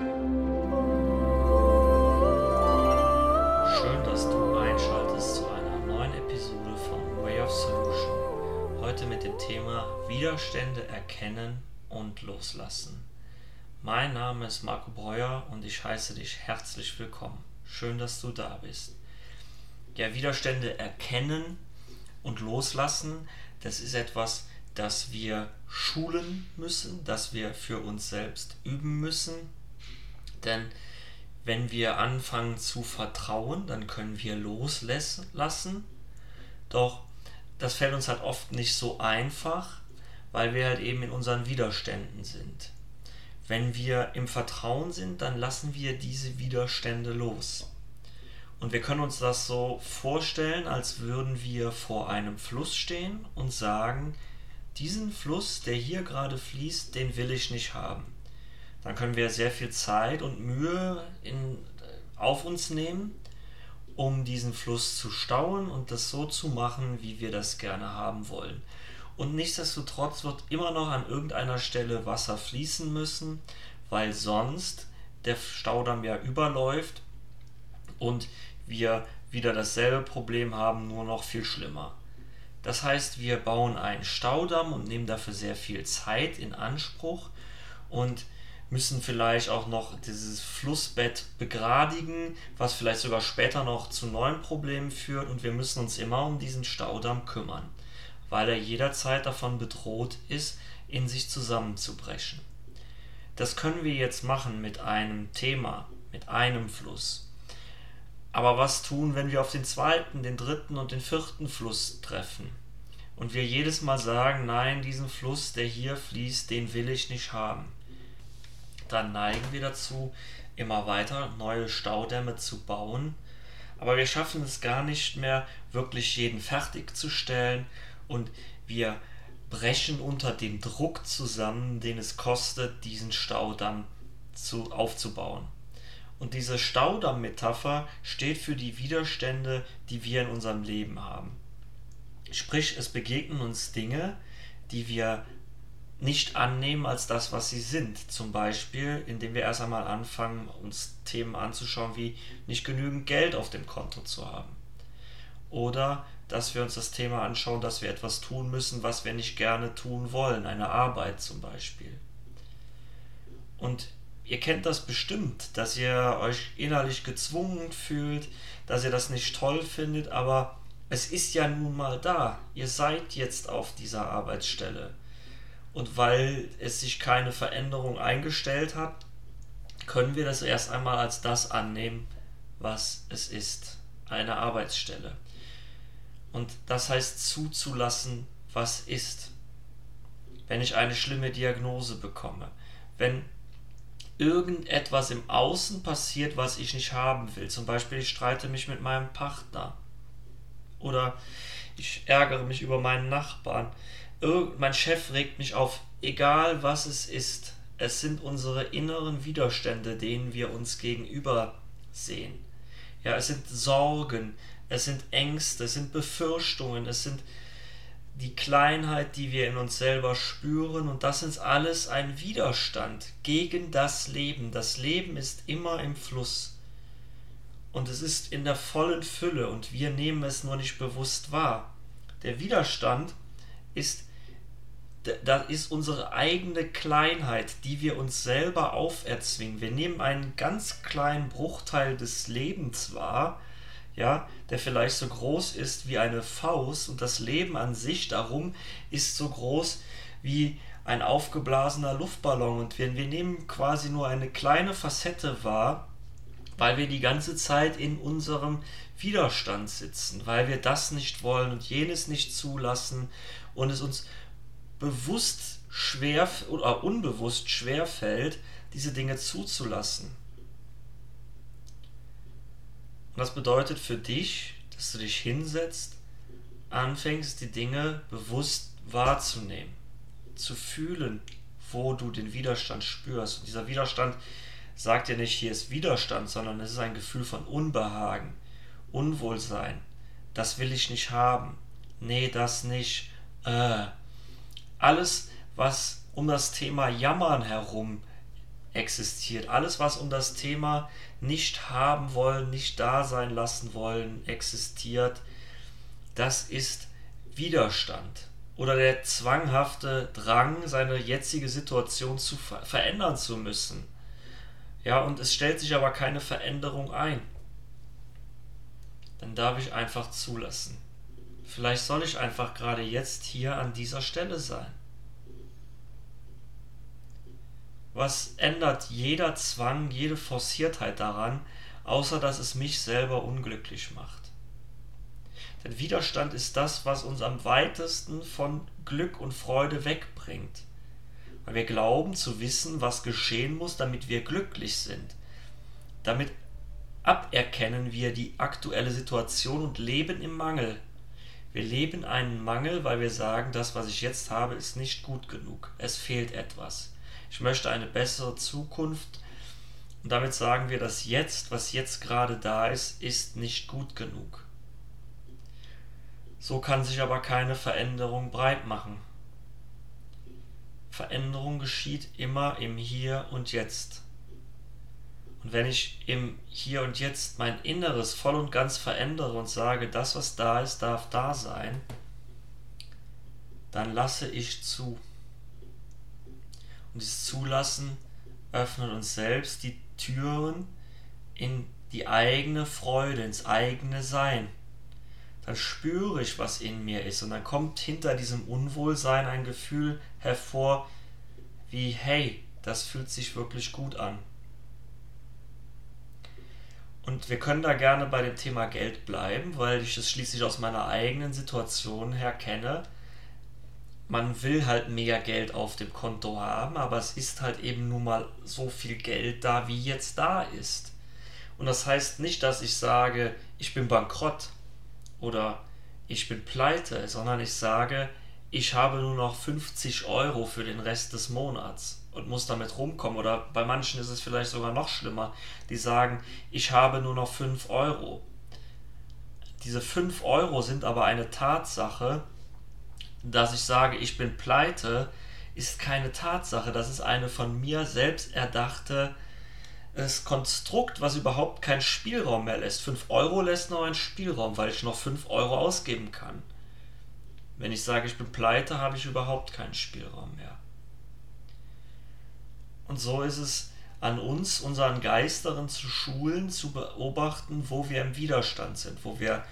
Schön, dass du einschaltest zu einer neuen Episode von Way of Solution. Heute mit dem Thema Widerstände erkennen und loslassen. Mein Name ist Marco Breuer und ich heiße dich herzlich willkommen. Schön, dass du da bist. Ja, Widerstände erkennen und loslassen, das ist etwas, das wir schulen müssen, das wir für uns selbst üben müssen. Denn wenn wir anfangen zu vertrauen, dann können wir loslassen. Doch das fällt uns halt oft nicht so einfach, weil wir halt eben in unseren Widerständen sind. Wenn wir im Vertrauen sind, dann lassen wir diese Widerstände los. Und wir können uns das so vorstellen, als würden wir vor einem Fluss stehen und sagen, diesen Fluss, der hier gerade fließt, den will ich nicht haben. Dann können wir sehr viel Zeit und Mühe in, auf uns nehmen, um diesen Fluss zu stauen und das so zu machen, wie wir das gerne haben wollen. Und nichtsdestotrotz wird immer noch an irgendeiner Stelle Wasser fließen müssen, weil sonst der Staudamm ja überläuft und wir wieder dasselbe Problem haben, nur noch viel schlimmer. Das heißt, wir bauen einen Staudamm und nehmen dafür sehr viel Zeit in Anspruch und müssen vielleicht auch noch dieses Flussbett begradigen, was vielleicht sogar später noch zu neuen Problemen führt und wir müssen uns immer um diesen Staudamm kümmern weil er jederzeit davon bedroht ist, in sich zusammenzubrechen. Das können wir jetzt machen mit einem Thema, mit einem Fluss. Aber was tun, wenn wir auf den zweiten, den dritten und den vierten Fluss treffen? Und wir jedes Mal sagen, nein, diesen Fluss, der hier fließt, den will ich nicht haben. Dann neigen wir dazu, immer weiter neue Staudämme zu bauen. Aber wir schaffen es gar nicht mehr, wirklich jeden fertigzustellen und wir brechen unter dem Druck zusammen, den es kostet, diesen Staudamm zu, aufzubauen. Und diese Staudamm-Metapher steht für die Widerstände, die wir in unserem Leben haben. Sprich, es begegnen uns Dinge, die wir nicht annehmen als das, was sie sind. Zum Beispiel, indem wir erst einmal anfangen, uns Themen anzuschauen, wie nicht genügend Geld auf dem Konto zu haben. Oder dass wir uns das Thema anschauen, dass wir etwas tun müssen, was wir nicht gerne tun wollen, eine Arbeit zum Beispiel. Und ihr kennt das bestimmt, dass ihr euch innerlich gezwungen fühlt, dass ihr das nicht toll findet, aber es ist ja nun mal da. Ihr seid jetzt auf dieser Arbeitsstelle. Und weil es sich keine Veränderung eingestellt hat, können wir das erst einmal als das annehmen, was es ist, eine Arbeitsstelle. Und das heißt zuzulassen, was ist. Wenn ich eine schlimme Diagnose bekomme, wenn irgendetwas im Außen passiert, was ich nicht haben will, zum Beispiel ich streite mich mit meinem Partner oder ich ärgere mich über meinen Nachbarn, mein Chef regt mich auf, egal was es ist, es sind unsere inneren Widerstände, denen wir uns gegenüber sehen. Ja, es sind Sorgen, es sind Ängste, es sind Befürchtungen, es sind die Kleinheit, die wir in uns selber spüren und das ist alles ein Widerstand gegen das Leben. Das Leben ist immer im Fluss und es ist in der vollen Fülle und wir nehmen es nur nicht bewusst wahr. Der Widerstand ist da ist unsere eigene Kleinheit, die wir uns selber auferzwingen. Wir nehmen einen ganz kleinen Bruchteil des Lebens wahr ja, der vielleicht so groß ist wie eine Faust und das Leben an sich darum ist so groß wie ein aufgeblasener Luftballon und wir, wir nehmen quasi nur eine kleine Facette wahr, weil wir die ganze Zeit in unserem Widerstand sitzen, weil wir das nicht wollen und jenes nicht zulassen und es uns bewusst schwer oder unbewusst schwer fällt, diese Dinge zuzulassen. Und das bedeutet für dich, dass du dich hinsetzt, anfängst, die Dinge bewusst wahrzunehmen, zu fühlen, wo du den Widerstand spürst. Und dieser Widerstand sagt dir nicht, hier ist Widerstand, sondern es ist ein Gefühl von Unbehagen, Unwohlsein. Das will ich nicht haben. Nee, das nicht. Äh. Alles, was um das Thema Jammern herum existiert. Alles, was um das Thema nicht haben wollen, nicht da sein lassen wollen, existiert, das ist Widerstand oder der zwanghafte Drang, seine jetzige Situation zu ver verändern zu müssen. Ja, und es stellt sich aber keine Veränderung ein. Dann darf ich einfach zulassen. Vielleicht soll ich einfach gerade jetzt hier an dieser Stelle sein. Was ändert jeder Zwang, jede Forciertheit daran, außer dass es mich selber unglücklich macht? Denn Widerstand ist das, was uns am weitesten von Glück und Freude wegbringt. Weil wir glauben zu wissen, was geschehen muss, damit wir glücklich sind. Damit aberkennen wir die aktuelle Situation und leben im Mangel. Wir leben einen Mangel, weil wir sagen, das, was ich jetzt habe, ist nicht gut genug. Es fehlt etwas. Ich möchte eine bessere Zukunft. Und damit sagen wir, das Jetzt, was jetzt gerade da ist, ist nicht gut genug. So kann sich aber keine Veränderung breit machen. Veränderung geschieht immer im Hier und Jetzt. Und wenn ich im Hier und Jetzt mein Inneres voll und ganz verändere und sage, das, was da ist, darf da sein, dann lasse ich zu. Und dieses Zulassen öffnet uns selbst die Türen in die eigene Freude, ins eigene Sein. Dann spüre ich, was in mir ist. Und dann kommt hinter diesem Unwohlsein ein Gefühl hervor, wie, hey, das fühlt sich wirklich gut an. Und wir können da gerne bei dem Thema Geld bleiben, weil ich es schließlich aus meiner eigenen Situation her kenne. Man will halt mehr Geld auf dem Konto haben, aber es ist halt eben nun mal so viel Geld da, wie jetzt da ist. Und das heißt nicht, dass ich sage, ich bin bankrott oder ich bin pleite, sondern ich sage, ich habe nur noch 50 Euro für den Rest des Monats und muss damit rumkommen. Oder bei manchen ist es vielleicht sogar noch schlimmer, die sagen, ich habe nur noch 5 Euro. Diese 5 Euro sind aber eine Tatsache, dass ich sage, ich bin pleite, ist keine Tatsache. Das ist eine von mir selbst erdachte das Konstrukt, was überhaupt keinen Spielraum mehr lässt. 5 Euro lässt noch einen Spielraum, weil ich noch 5 Euro ausgeben kann. Wenn ich sage, ich bin pleite, habe ich überhaupt keinen Spielraum mehr. Und so ist es an uns, unseren Geist zu schulen, zu beobachten, wo wir im Widerstand sind, wo wir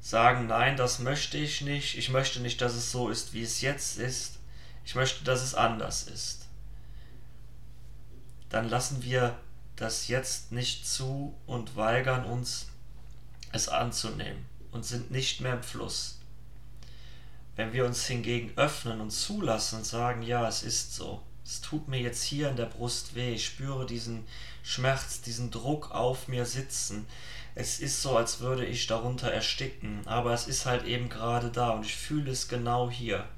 sagen, nein, das möchte ich nicht, ich möchte nicht, dass es so ist, wie es jetzt ist, ich möchte, dass es anders ist. Dann lassen wir das jetzt nicht zu und weigern uns, es anzunehmen und sind nicht mehr im Fluss. Wenn wir uns hingegen öffnen und zulassen und sagen, ja, es ist so, es tut mir jetzt hier in der Brust weh, ich spüre diesen Schmerz, diesen Druck auf mir sitzen. Es ist so, als würde ich darunter ersticken, aber es ist halt eben gerade da und ich fühle es genau hier.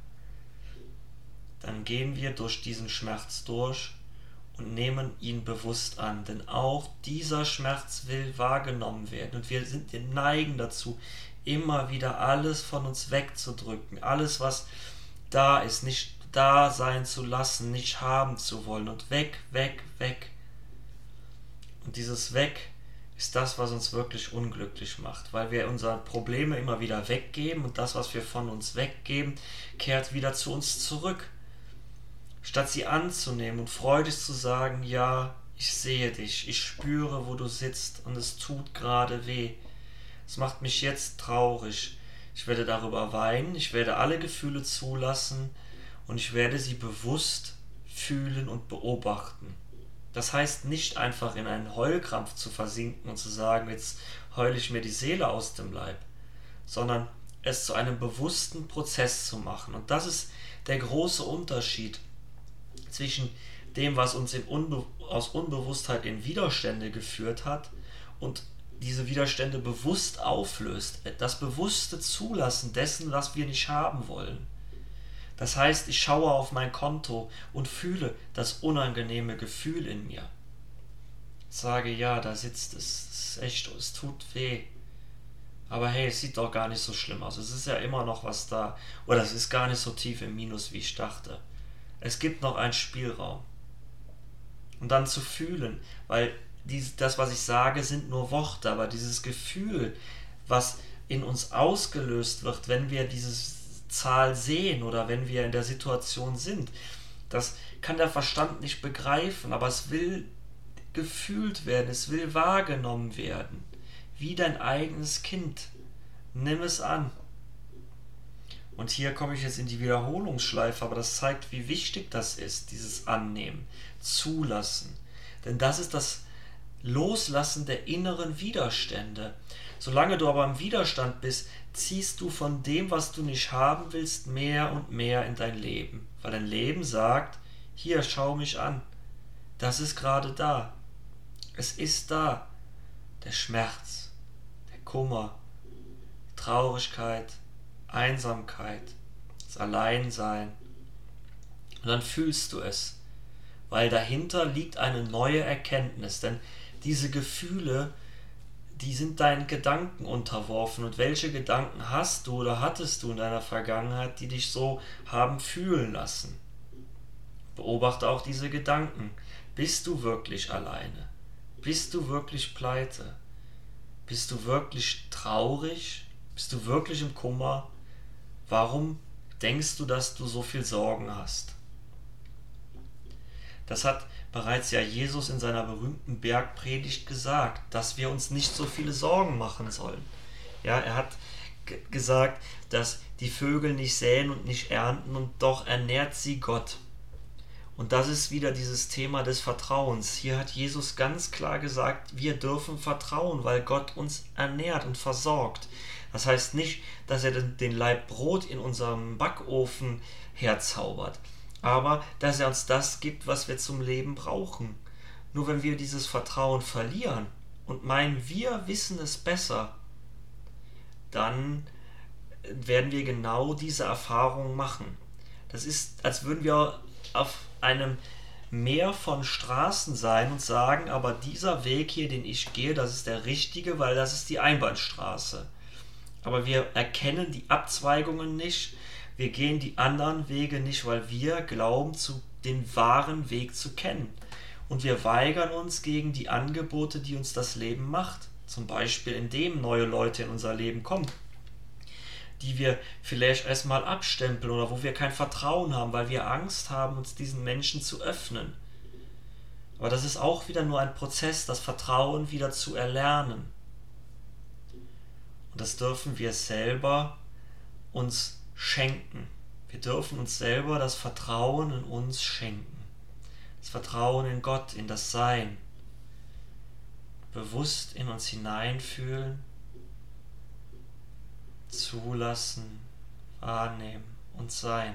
Dann gehen wir durch diesen Schmerz durch und nehmen ihn bewusst an, denn auch dieser Schmerz will wahrgenommen werden. Und wir sind neigen dazu, immer wieder alles von uns wegzudrücken, alles was da ist, nicht da sein zu lassen, nicht haben zu wollen und weg, weg, weg. Und dieses Weg ist das, was uns wirklich unglücklich macht, weil wir unsere Probleme immer wieder weggeben und das, was wir von uns weggeben, kehrt wieder zu uns zurück. Statt sie anzunehmen und freudig zu sagen, ja, ich sehe dich, ich spüre, wo du sitzt und es tut gerade weh. Es macht mich jetzt traurig. Ich werde darüber weinen, ich werde alle Gefühle zulassen, und ich werde sie bewusst fühlen und beobachten. Das heißt nicht einfach in einen Heulkrampf zu versinken und zu sagen, jetzt heule ich mir die Seele aus dem Leib, sondern es zu einem bewussten Prozess zu machen. Und das ist der große Unterschied zwischen dem, was uns Unbe aus Unbewusstheit in Widerstände geführt hat und diese Widerstände bewusst auflöst. Das bewusste Zulassen dessen, was wir nicht haben wollen. Das heißt, ich schaue auf mein Konto und fühle das unangenehme Gefühl in mir. Sage, ja, da sitzt es, es ist echt, es tut weh. Aber hey, es sieht doch gar nicht so schlimm aus. Es ist ja immer noch was da. Oder es ist gar nicht so tief im Minus, wie ich dachte. Es gibt noch einen Spielraum. und dann zu fühlen, weil dies, das, was ich sage, sind nur Worte, aber dieses Gefühl, was in uns ausgelöst wird, wenn wir diese Zahl sehen oder wenn wir in der Situation sind, das kann der Verstand nicht begreifen, aber es will gefühlt werden, es will wahrgenommen werden, wie dein eigenes Kind. Nimm es an. Und hier komme ich jetzt in die Wiederholungsschleife, aber das zeigt, wie wichtig das ist, dieses Annehmen, Zulassen. Denn das ist das Loslassen der inneren Widerstände. Solange du aber im Widerstand bist, ziehst du von dem, was du nicht haben willst, mehr und mehr in dein Leben. Weil dein Leben sagt, hier, schau mich an. Das ist gerade da. Es ist da. Der Schmerz, der Kummer, Traurigkeit, Einsamkeit, das Alleinsein. Und dann fühlst du es, weil dahinter liegt eine neue Erkenntnis, denn diese Gefühle, die sind deinen Gedanken unterworfen. Und welche Gedanken hast du oder hattest du in deiner Vergangenheit, die dich so haben fühlen lassen? Beobachte auch diese Gedanken. Bist du wirklich alleine? Bist du wirklich pleite? Bist du wirklich traurig? Bist du wirklich im Kummer? Warum denkst du, dass du so viel Sorgen hast? Das hat bereits ja Jesus in seiner berühmten Bergpredigt gesagt, dass wir uns nicht so viele Sorgen machen sollen. Ja, er hat gesagt, dass die Vögel nicht säen und nicht ernten und doch ernährt sie Gott. Und das ist wieder dieses Thema des Vertrauens. Hier hat Jesus ganz klar gesagt, wir dürfen vertrauen, weil Gott uns ernährt und versorgt. Das heißt nicht, dass er den Leib Brot in unserem Backofen herzaubert, aber dass er uns das gibt, was wir zum Leben brauchen. Nur wenn wir dieses Vertrauen verlieren und meinen, wir wissen es besser, dann werden wir genau diese Erfahrung machen. Das ist, als würden wir auf einem Meer von Straßen sein und sagen, aber dieser Weg hier, den ich gehe, das ist der richtige, weil das ist die Einbahnstraße. Aber wir erkennen die Abzweigungen nicht, wir gehen die anderen Wege nicht, weil wir glauben, zu den wahren Weg zu kennen. Und wir weigern uns gegen die Angebote, die uns das Leben macht. Zum Beispiel, indem neue Leute in unser Leben kommen die wir vielleicht erstmal abstempeln oder wo wir kein Vertrauen haben, weil wir Angst haben, uns diesen Menschen zu öffnen. Aber das ist auch wieder nur ein Prozess, das Vertrauen wieder zu erlernen. Und das dürfen wir selber uns schenken. Wir dürfen uns selber das Vertrauen in uns schenken. Das Vertrauen in Gott, in das Sein. Bewusst in uns hineinfühlen zulassen, wahrnehmen und sein.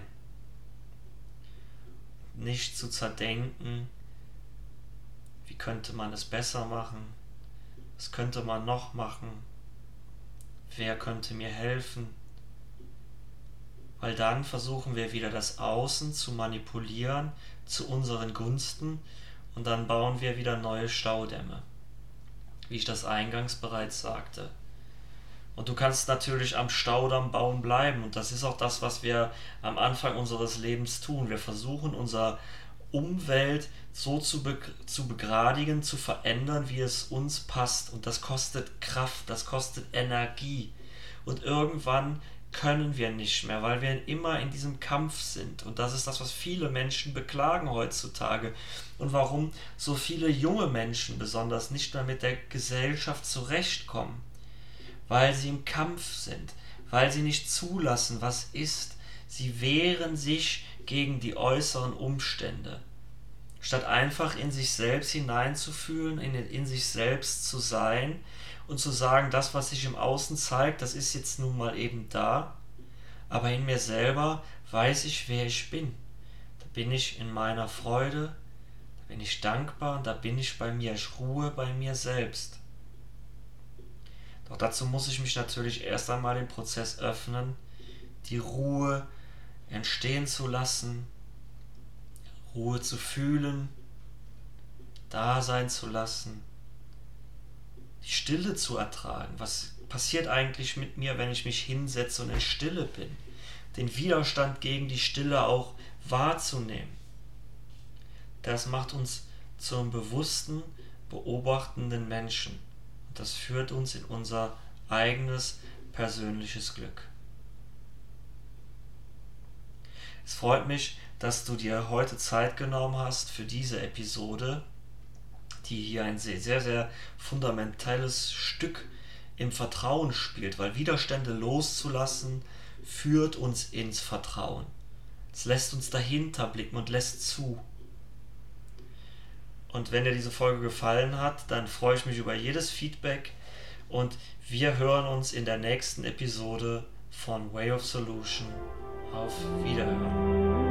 Nicht zu zerdenken, wie könnte man es besser machen, was könnte man noch machen, wer könnte mir helfen. Weil dann versuchen wir wieder das Außen zu manipulieren zu unseren Gunsten und dann bauen wir wieder neue Staudämme, wie ich das eingangs bereits sagte. Und du kannst natürlich am Staudamm bauen bleiben. Und das ist auch das, was wir am Anfang unseres Lebens tun. Wir versuchen unsere Umwelt so zu, be zu begradigen, zu verändern, wie es uns passt. Und das kostet Kraft, das kostet Energie. Und irgendwann können wir nicht mehr, weil wir immer in diesem Kampf sind. Und das ist das, was viele Menschen beklagen heutzutage. Und warum so viele junge Menschen besonders nicht mehr mit der Gesellschaft zurechtkommen weil sie im Kampf sind, weil sie nicht zulassen, was ist. Sie wehren sich gegen die äußeren Umstände. Statt einfach in sich selbst hineinzufühlen, in, in sich selbst zu sein und zu sagen, das, was sich im Außen zeigt, das ist jetzt nun mal eben da, aber in mir selber weiß ich, wer ich bin. Da bin ich in meiner Freude, da bin ich dankbar und da bin ich bei mir, ich ruhe bei mir selbst. Doch dazu muss ich mich natürlich erst einmal den Prozess öffnen, die Ruhe entstehen zu lassen, Ruhe zu fühlen, da sein zu lassen, die Stille zu ertragen. Was passiert eigentlich mit mir, wenn ich mich hinsetze und in Stille bin? Den Widerstand gegen die Stille auch wahrzunehmen. Das macht uns zum bewussten, beobachtenden Menschen. Und das führt uns in unser eigenes persönliches Glück. Es freut mich, dass du dir heute Zeit genommen hast für diese Episode, die hier ein sehr, sehr, fundamentales Stück im Vertrauen spielt, weil Widerstände loszulassen führt uns ins Vertrauen. Es lässt uns dahinter blicken und lässt zu. Und wenn dir diese Folge gefallen hat, dann freue ich mich über jedes Feedback und wir hören uns in der nächsten Episode von Way of Solution. Auf Wiederhören.